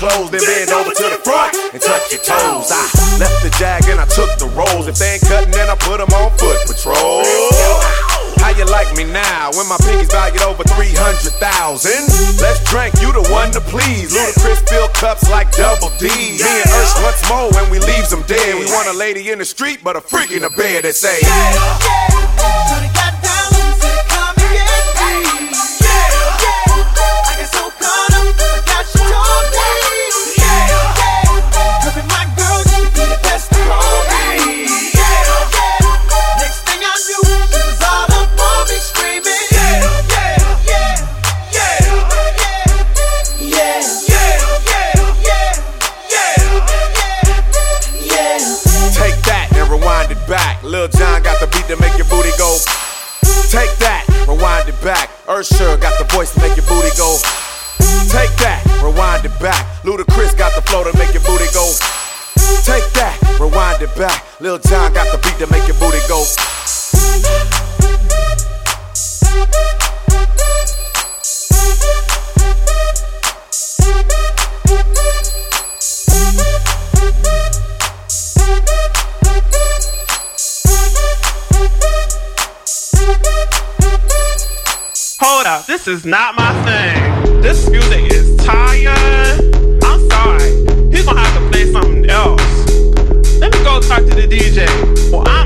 clothes. Then bend over to the front and touch your toes. I left the jag and I took the rolls. If they ain't cutting, then I put them on foot patrol. How you like me now when my pinky's valued over 300,000? Let's drink, you the one to please. Ludacris fill cups like double D. Me and Ursh once more when we leaves them dead. We want a lady in the street, but a freak in the bed that say, yeah, up, this is not my thing. This music is tired. I'm sorry. He's gonna have to play something else. Let me go talk to the DJ. Well,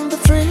number three.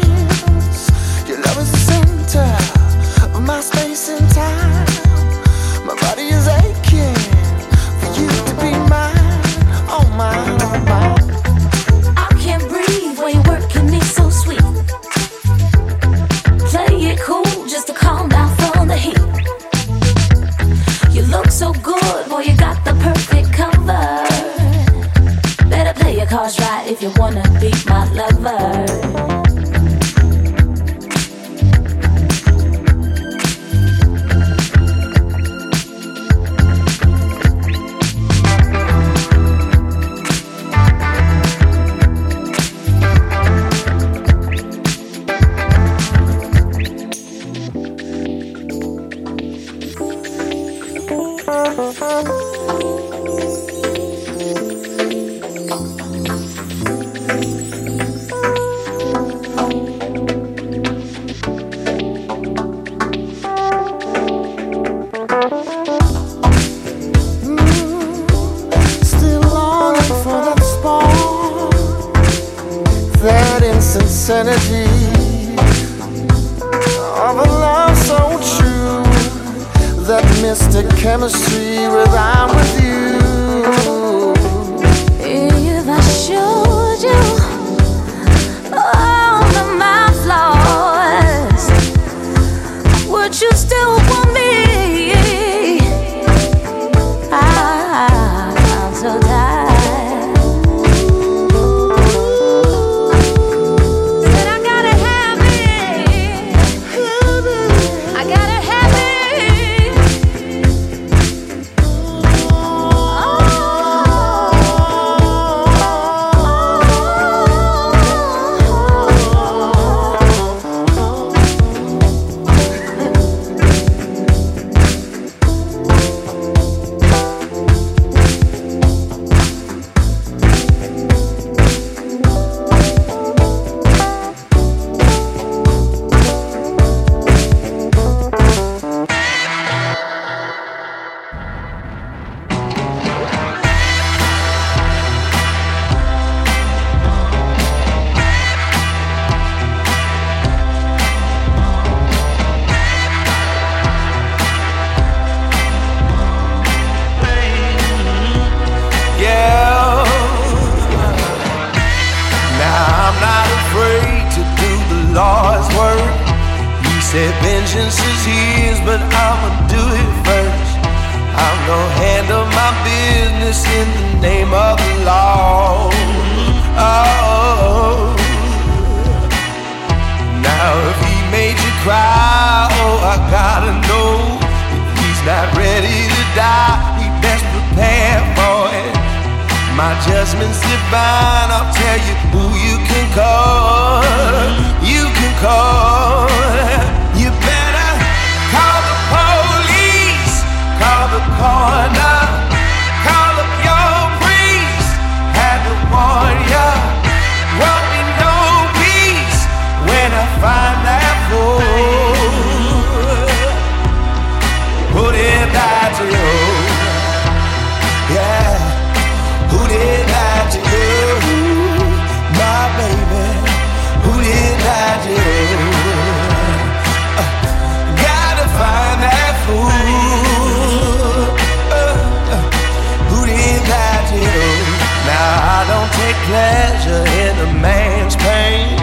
pleasure in a man's pain,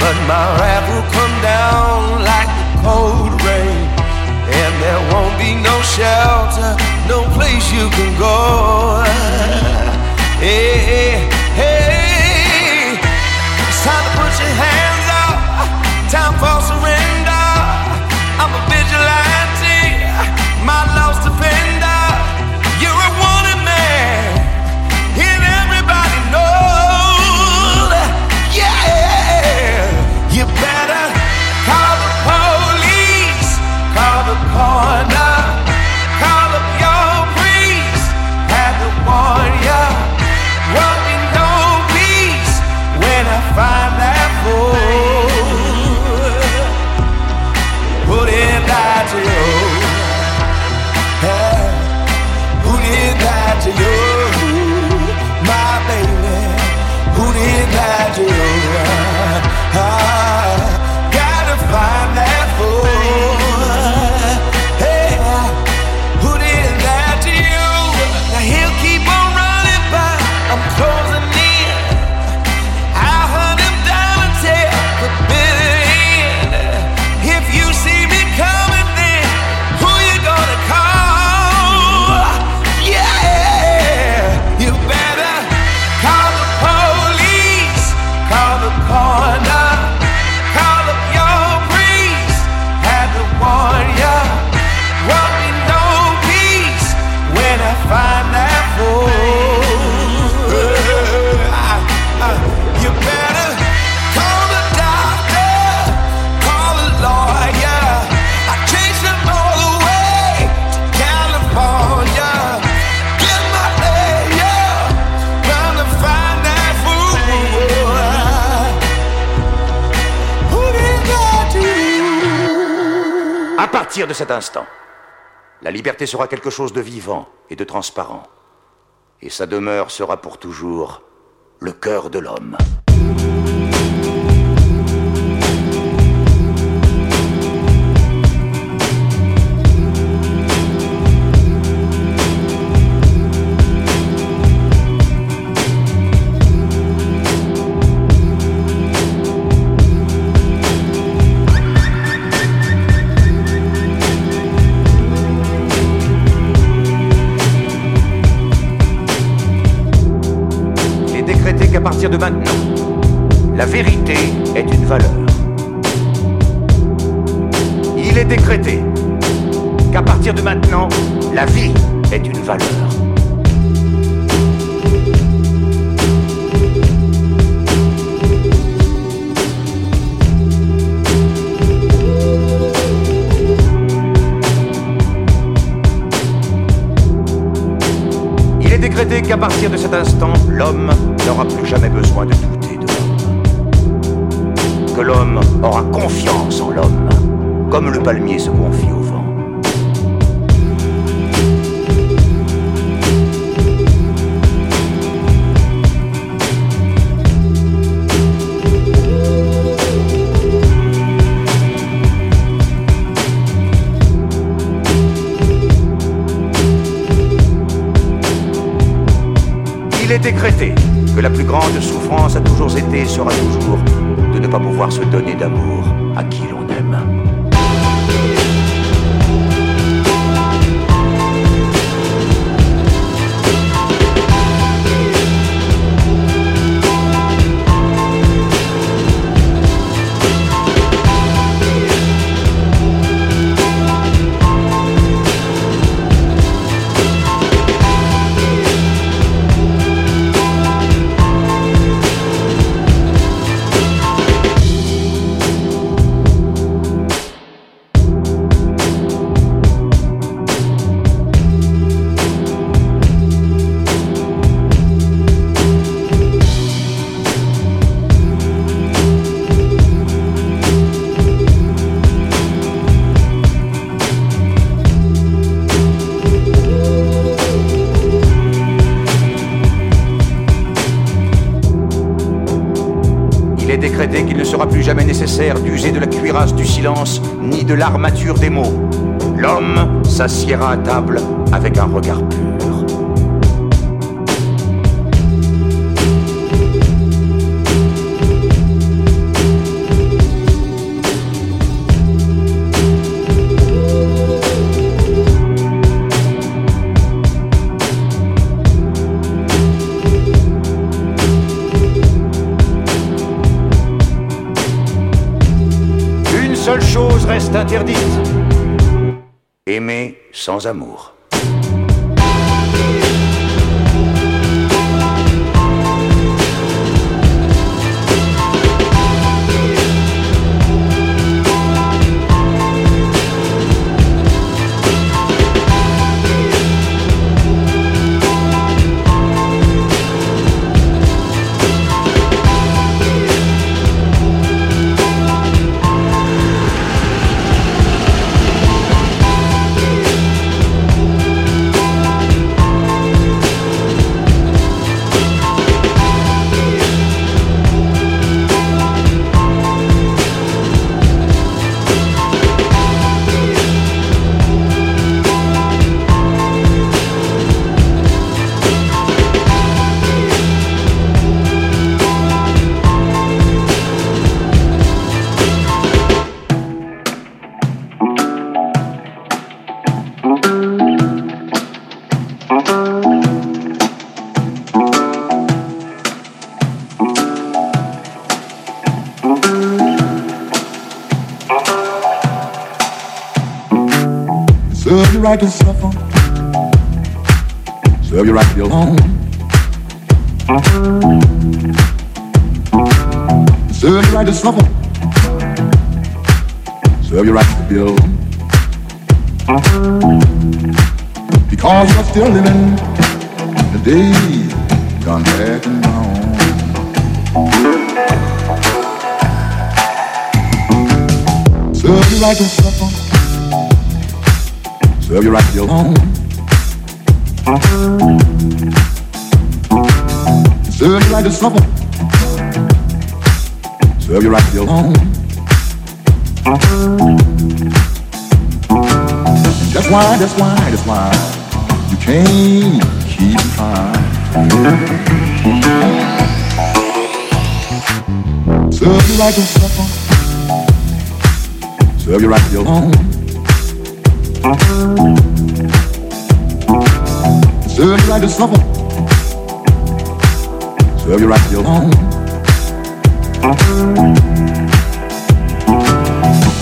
but my wrath will come down like the cold rain, and there won't be no shelter, no place you can go. Yeah. De cet instant, la liberté sera quelque chose de vivant et de transparent. Et sa demeure sera pour toujours le cœur de l'homme. De maintenant, la vérité est une valeur. Il est décrété qu'à partir de maintenant, la vie est une valeur. Qu'à partir de cet instant, l'homme n'aura plus jamais besoin de douter de l'homme. Que l'homme aura confiance en l'homme, comme le palmier se confie au vent. Il est décrété que la plus grande souffrance a toujours été et sera toujours de ne pas pouvoir se donner d'amour à qui l'on d'user de la cuirasse du silence, ni de l'armature des mots. L'homme s'assiera à table avec un regard pur. Amour. Sans amour. Serve you right yourself. Serve you right your home. Serve you right yourself. Serve you right your own.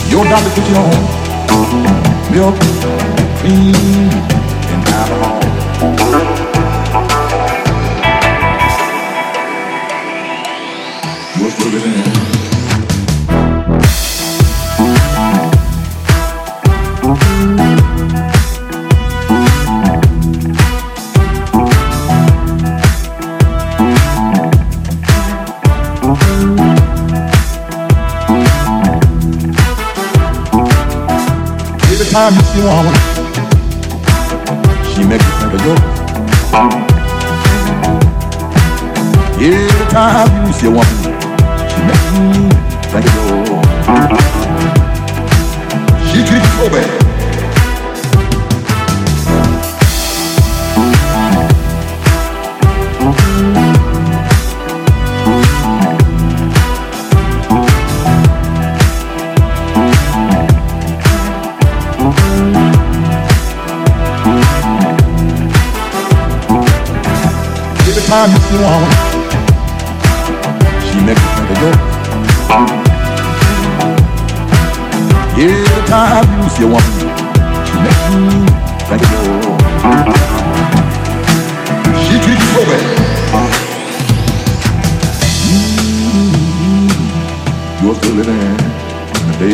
Your doctor took your milk, cream. if you want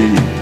me.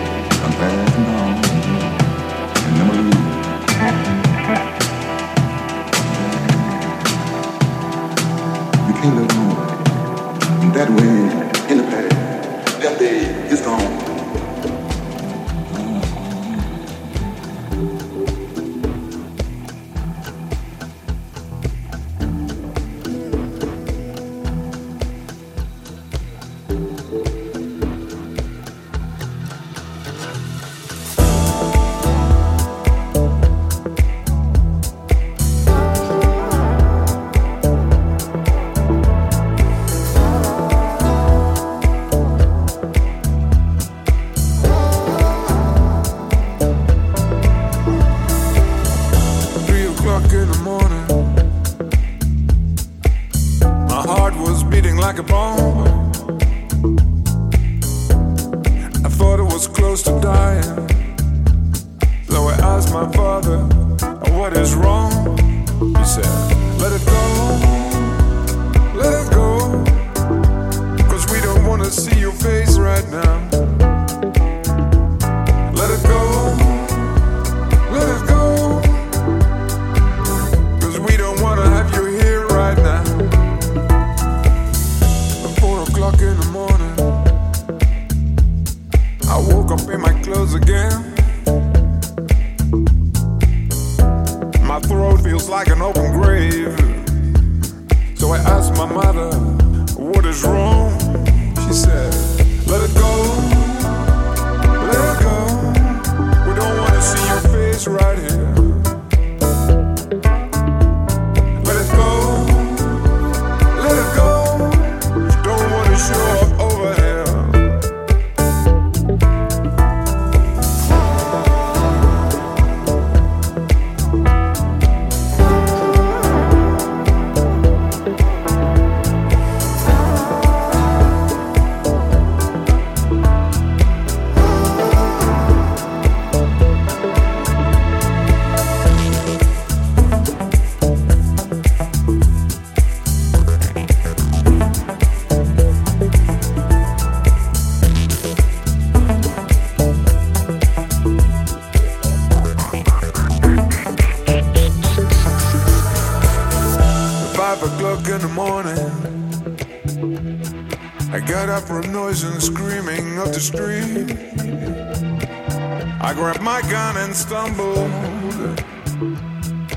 stumbled.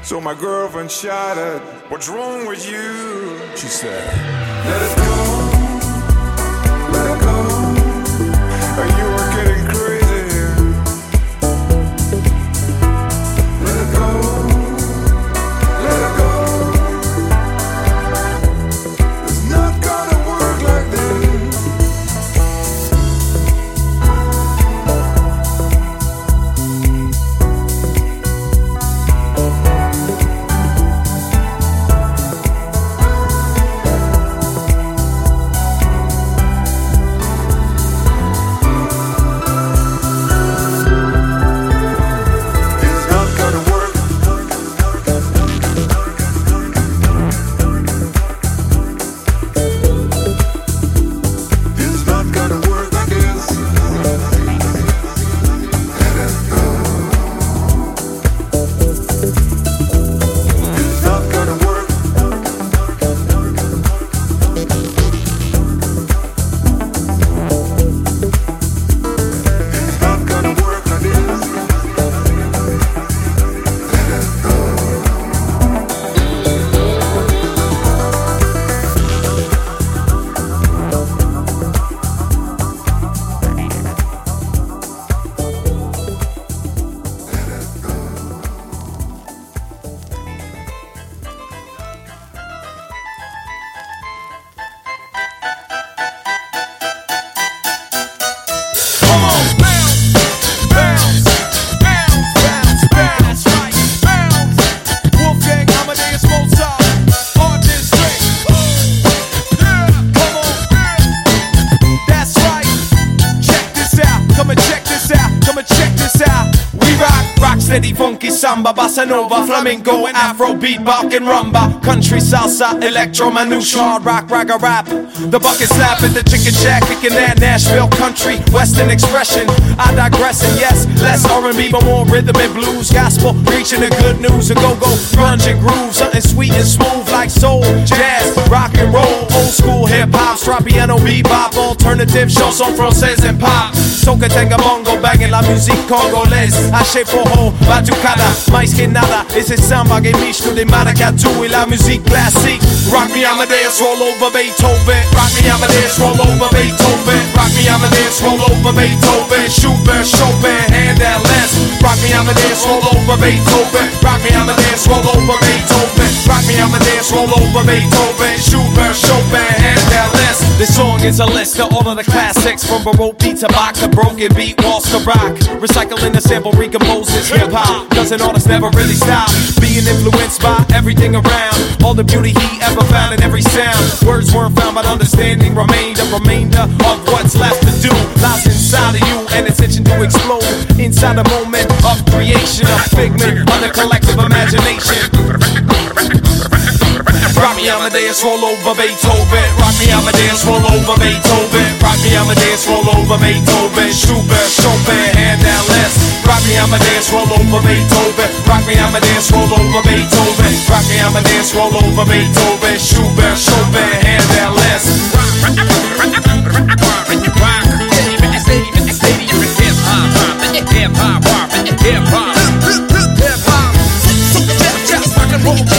So my girlfriend shouted, What's wrong with you? She said, Let it go. Samba, bossa nova, flamenco, afro beat, and rumba, country salsa, electro, manouche, hard rock, ragga rap. The bucket slap at the chicken shack, kicking that Nashville country, western expression. I digress, and yes, less R&B, but more rhythm and blues, gospel, preaching the good news, a go-go, grunge and groove, something sweet and smooth like soul, jazz, rock and roll, old school hip hop, strap piano, bebop, alternative, chanson française and pop. Soca, tenga, bongo, banging la musique congolaise. Axé forró, batucada, mais que nada. Esse samba que misto de maracatu e la musique classique. Rock me a dance, roll over Beethoven. Rock me I'ma dance, roll over Beethoven. Rock me I'ma dance, roll over Beethoven. Schubert, Chopin, Handel, Les. Rock me Amadeus, roll over Beethoven. Rock me Amadeus, roll over Beethoven. Rock me Amadeus, roll over Beethoven. Schubert, Chopin, Handel, Les. This song is a list of all of the classics from Baroque beat to Bach to broken beat, waltz to rock. Recycling the sample, recomposes hip hop. Cause an artist never really stop. Being influenced by everything around. All the beauty he ever found in every sound. Words weren't found, but understanding remained a remainder of what's left to do. Lies inside of you and itching to explode. Inside a moment of creation, a figment of the collective imagination. Rock me Amadeus, roll over Beethoven. Rock me Amadeus, roll over Beethoven. Rock me Amadeus, roll over Beethoven. Schubert, Chopin, Handel, Les. Rock me Amadeus, roll over Beethoven. Rock me Amadeus, roll over Beethoven. Rock me Amadeus, roll over Beethoven. Schubert, Chopin, Handel, Les. Influenced by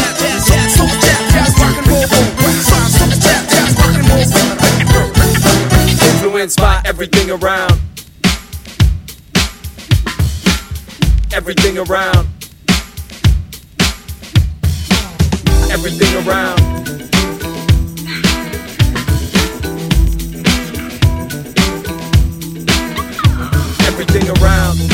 everything around. Everything around. Everything around. Everything around.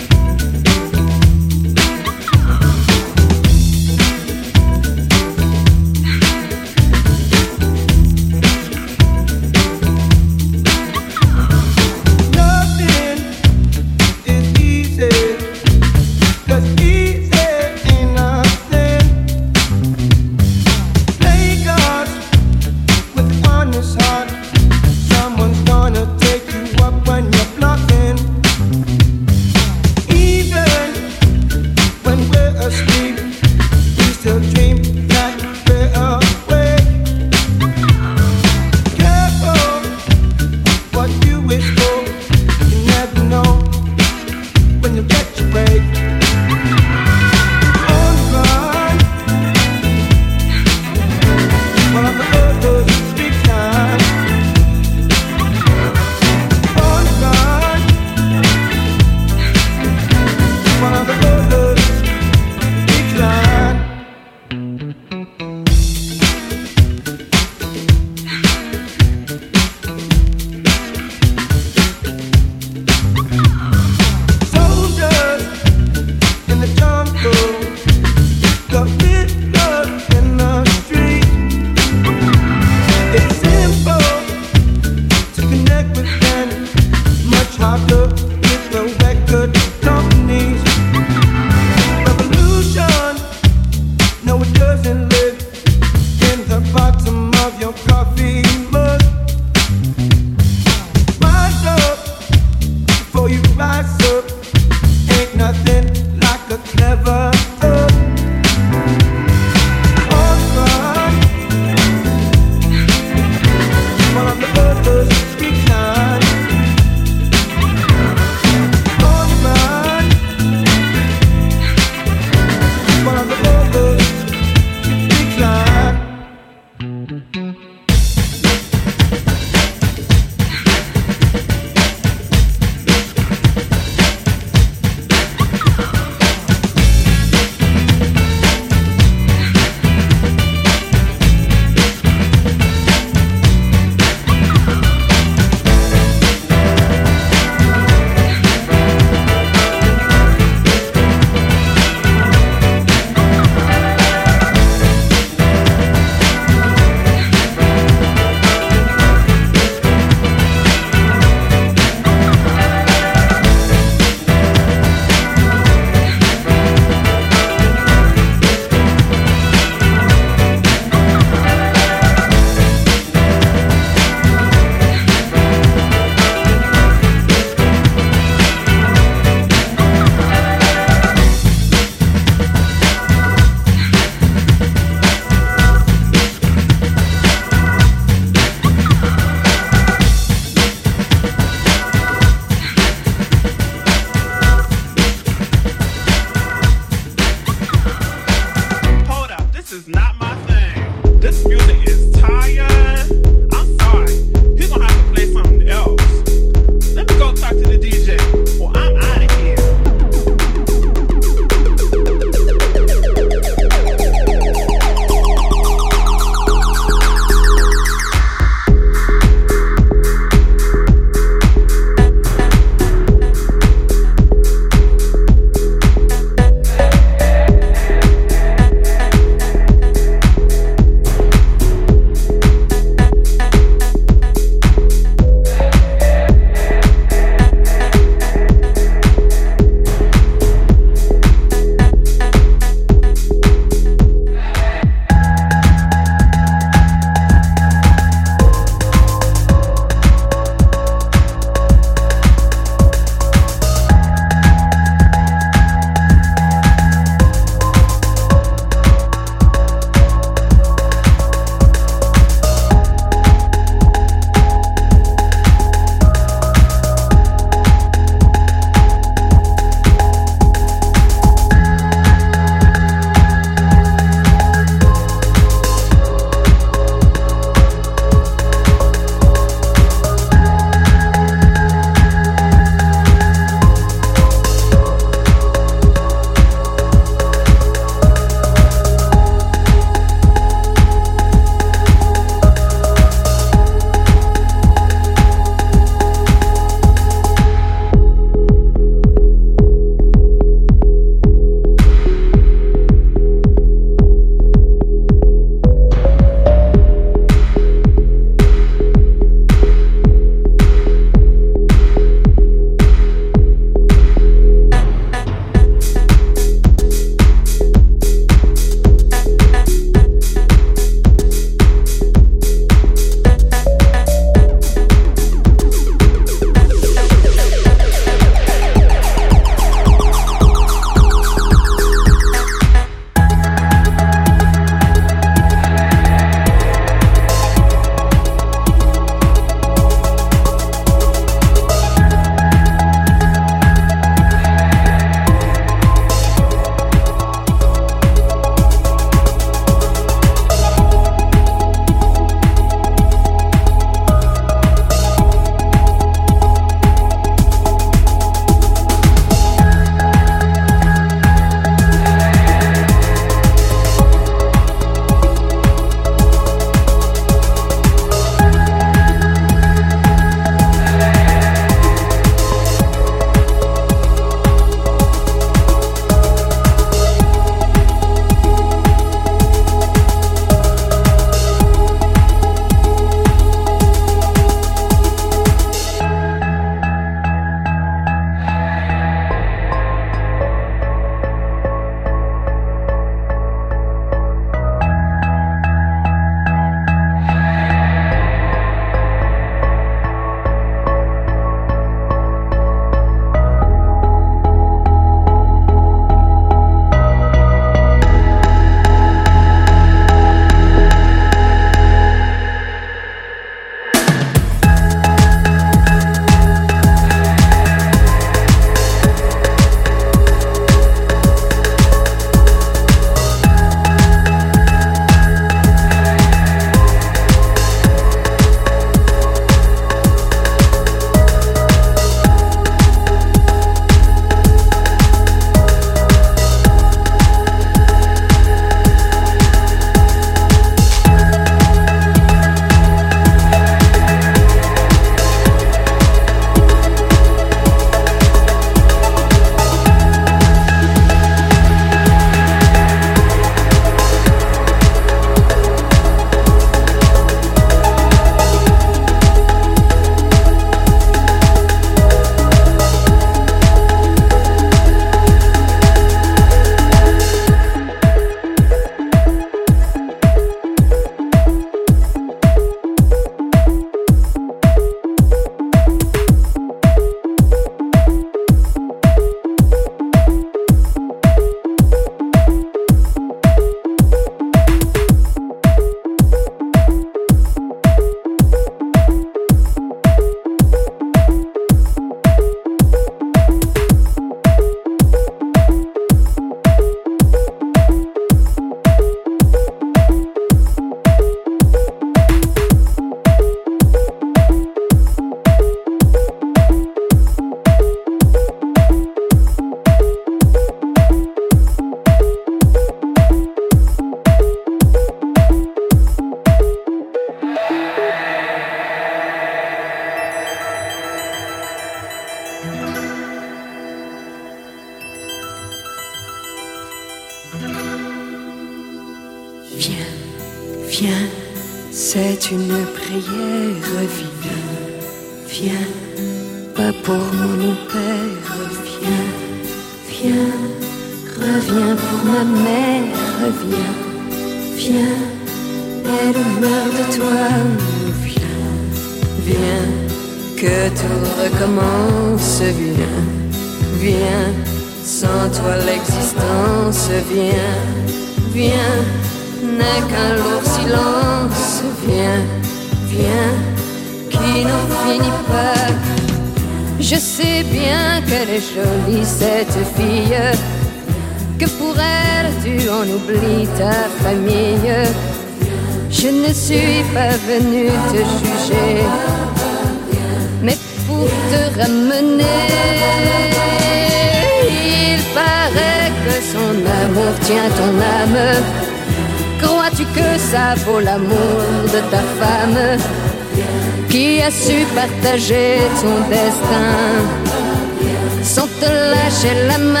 Lâcher la main.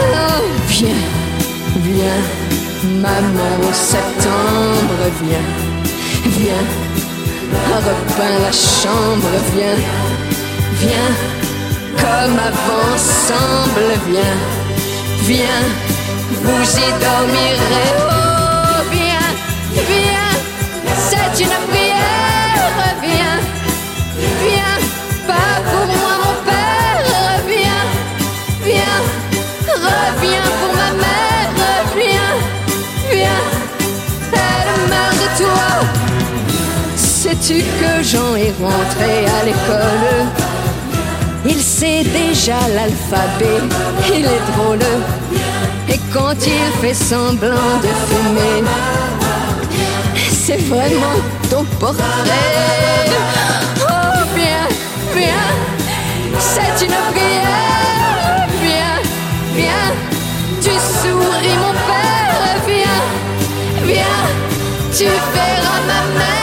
Oh, Viens, viens, maman au septembre, viens, viens, repeins la chambre, viens, viens, comme avant semble, viens, viens vous y dormirez. Sais-tu que Jean est rentré à l'école? Il sait déjà l'alphabet, il est drôle. Et quand il fait semblant de fumer, c'est vraiment ton portrait. Oh, viens, viens, c'est une prière. Viens, viens, tu souris mon père. Viens, viens, tu verras ma mère.